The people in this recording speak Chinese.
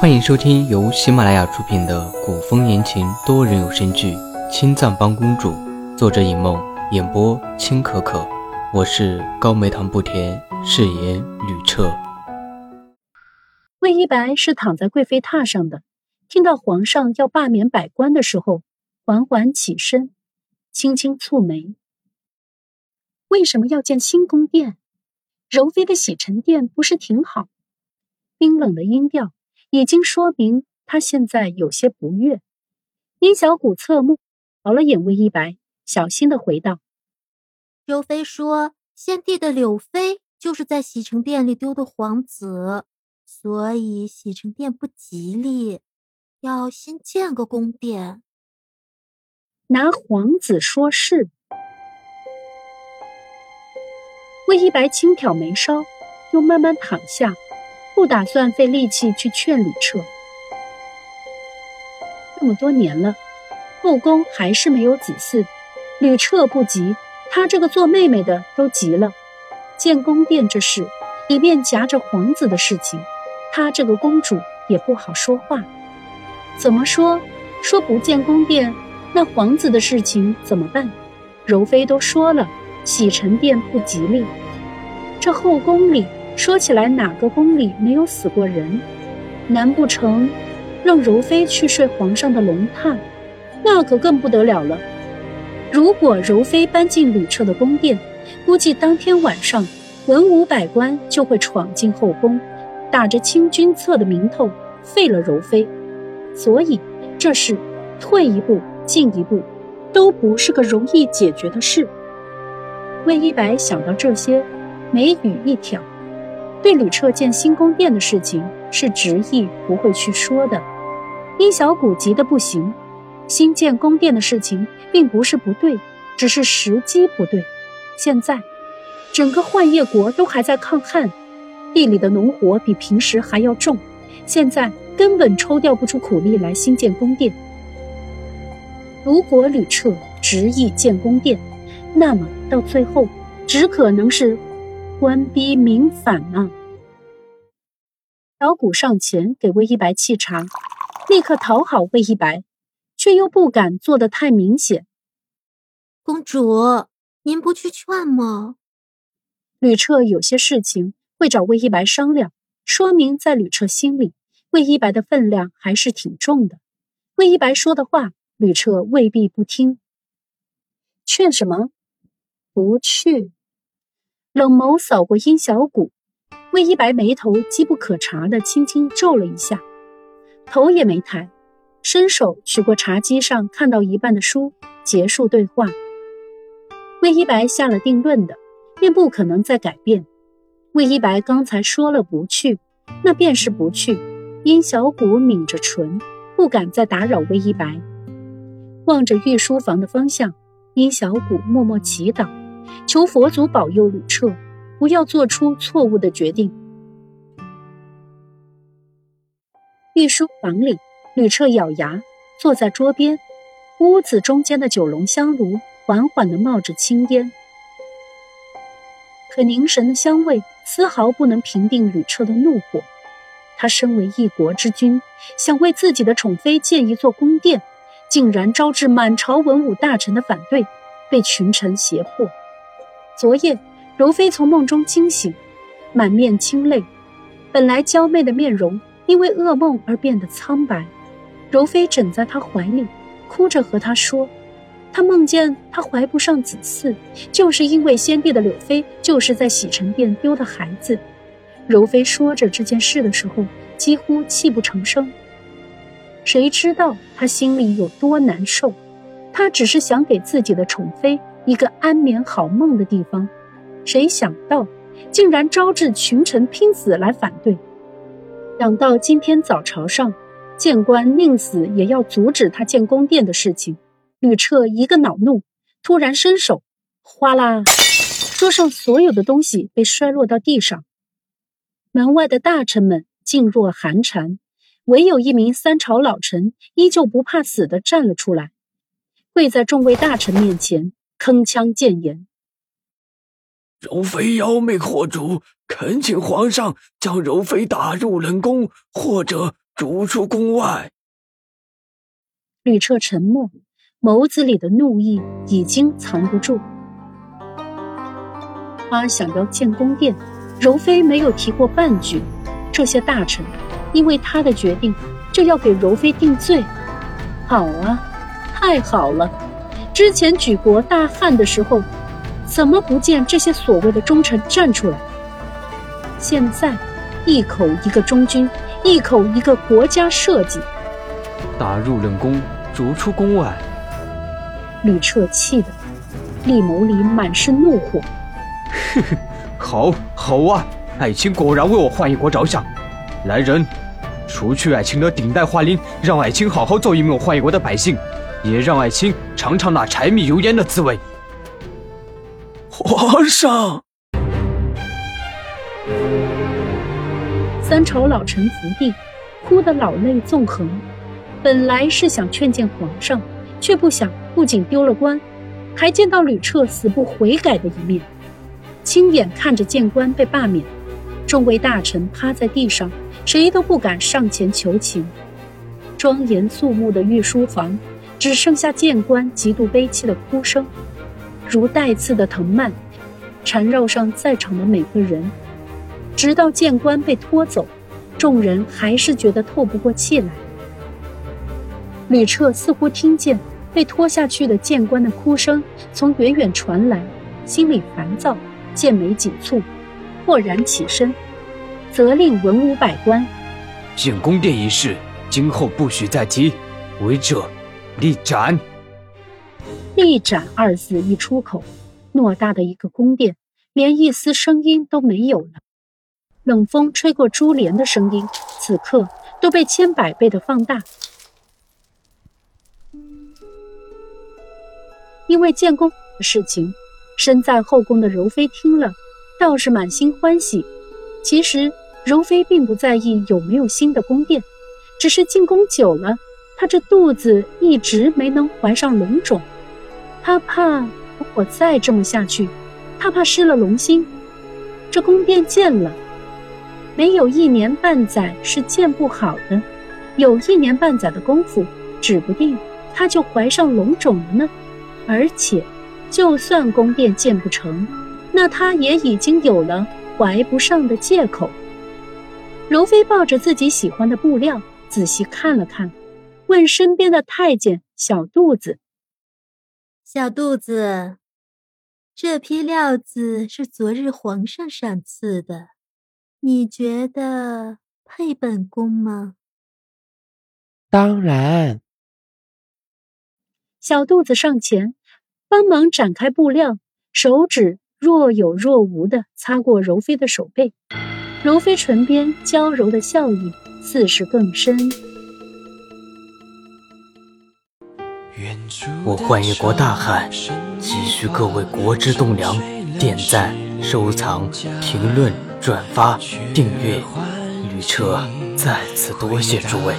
欢迎收听由喜马拉雅出品的古风言情多人有声剧《青藏帮公主》，作者尹梦，演播青可可。我是高梅糖不甜，饰演吕彻。魏一白是躺在贵妃榻上的，听到皇上要罢免百官的时候，缓缓起身，轻轻蹙眉。为什么要建新宫殿？柔妃的洗尘殿不是挺好？冰冷的音调已经说明他现在有些不悦。殷小谷侧目，瞟了眼魏一白，小心的回道。刘妃说：“先帝的柳妃就是在洗尘殿里丢的皇子，所以洗尘殿不吉利，要先建个宫殿。”拿皇子说事。魏一白轻挑眉梢，又慢慢躺下，不打算费力气去劝吕彻。这么多年了，后宫还是没有子嗣，吕彻不急。他这个做妹妹的都急了，建宫殿这事，里面夹着皇子的事情，他这个公主也不好说话。怎么说？说不建宫殿，那皇子的事情怎么办？柔妃都说了，洗尘殿不吉利。这后宫里说起来，哪个宫里没有死过人？难不成让柔妃去睡皇上的龙榻？那可更不得了了。如果柔妃搬进吕彻的宫殿，估计当天晚上文武百官就会闯进后宫，打着清君侧的名头废了柔妃。所以这事退一步进一步，都不是个容易解决的事。魏一白想到这些，眉宇一挑，对吕彻建新宫殿的事情是执意不会去说的。殷小谷急得不行。新建宫殿的事情并不是不对，只是时机不对。现在，整个幻夜国都还在抗旱，地里的农活比平时还要重，现在根本抽调不出苦力来新建宫殿。如果吕彻执意建宫殿，那么到最后只可能是官逼民反啊！小谷上前给魏一白沏茶，立刻讨好魏一白。却又不敢做得太明显。公主，您不去劝吗？吕彻有些事情会找魏一白商量，说明在吕彻心里，魏一白的分量还是挺重的。魏一白说的话，吕彻未必不听。劝什么？不去。冷眸扫过殷小谷，魏一白眉头机不可察的轻轻皱了一下，头也没抬。伸手取过茶几上看到一半的书，结束对话。魏一白下了定论的，便不可能再改变。魏一白刚才说了不去，那便是不去。殷小谷抿着唇，不敢再打扰魏一白。望着御书房的方向，殷小谷默默祈祷，求佛祖保佑吕彻，不要做出错误的决定。御书房里。吕彻咬牙坐在桌边，屋子中间的九龙香炉缓缓地冒着青烟，可凝神的香味丝毫不能平定吕彻的怒火。他身为一国之君，想为自己的宠妃建一座宫殿，竟然招致满朝文武大臣的反对，被群臣胁迫。昨夜，柔妃从梦中惊醒，满面清泪，本来娇媚的面容因为噩梦而变得苍白。柔妃枕在他怀里，哭着和他说：“她梦见她怀不上子嗣，就是因为先帝的柳妃就是在洗尘殿丢的孩子。”柔妃说着这件事的时候，几乎泣不成声。谁知道她心里有多难受？她只是想给自己的宠妃一个安眠好梦的地方，谁想到竟然招致群臣拼死来反对。想到今天早朝上。谏官宁死也要阻止他建宫殿的事情。吕彻一个恼怒，突然伸手，哗啦，桌上所有的东西被摔落到地上。门外的大臣们噤若寒蝉，唯有一名三朝老臣依旧不怕死的站了出来，跪在众位大臣面前，铿锵谏言：“柔妃妖媚惑主，恳请皇上将柔妃打入冷宫，或者。”逐出宫外。吕彻沉默，眸子里的怒意已经藏不住。他想要建宫殿，柔妃没有提过半句。这些大臣因为他的决定，就要给柔妃定罪。好啊，太好了！之前举国大旱的时候，怎么不见这些所谓的忠臣站出来？现在，一口一个忠君，一口一个国家社稷，打入冷宫，逐出宫外。吕彻气得，厉眸里满是怒火。呵呵，好，好啊！爱卿果然为我浣衣国着想。来人，除去爱卿的顶戴花翎，让爱卿好好做一名浣衣国的百姓，也让爱卿尝尝那柴米油盐的滋味。皇上，三朝老臣伏地，哭得老泪纵横。本来是想劝谏皇上，却不想不仅丢了官，还见到吕彻死不悔改的一面。亲眼看着谏官被罢免，众位大臣趴在地上，谁都不敢上前求情。庄严肃穆的御书房，只剩下谏官极度悲戚的哭声，如带刺的藤蔓，缠绕上在场的每个人。直到谏官被拖走，众人还是觉得透不过气来。吕彻似乎听见被拖下去的谏官的哭声从远远传来，心里烦躁。剑眉紧蹙，豁然起身，责令文武百官：建宫殿一事，今后不许再提，违者立斩。立斩二字一出口，偌大的一个宫殿，连一丝声音都没有了。冷风吹过珠帘的声音，此刻都被千百倍的放大。因为建宫的事情。身在后宫的柔妃听了，倒是满心欢喜。其实柔妃并不在意有没有新的宫殿，只是进宫久了，她这肚子一直没能怀上龙种。她怕如果再这么下去，她怕失了龙心。这宫殿建了，没有一年半载是建不好的。有一年半载的功夫，指不定她就怀上龙种了呢。而且。就算宫殿建不成，那他也已经有了怀不上的借口。柔妃抱着自己喜欢的布料，仔细看了看，问身边的太监小肚子：“小肚子，这批料子是昨日皇上赏赐的，你觉得配本宫吗？”“当然。”小肚子上前。帮忙展开布料，手指若有若无的擦过柔妃的手背，柔妃唇边娇柔的笑意似是更深。我幻一国大汉，急需各位国之栋梁点赞、收藏、评论、转发、订阅。吕彻再次多谢诸位。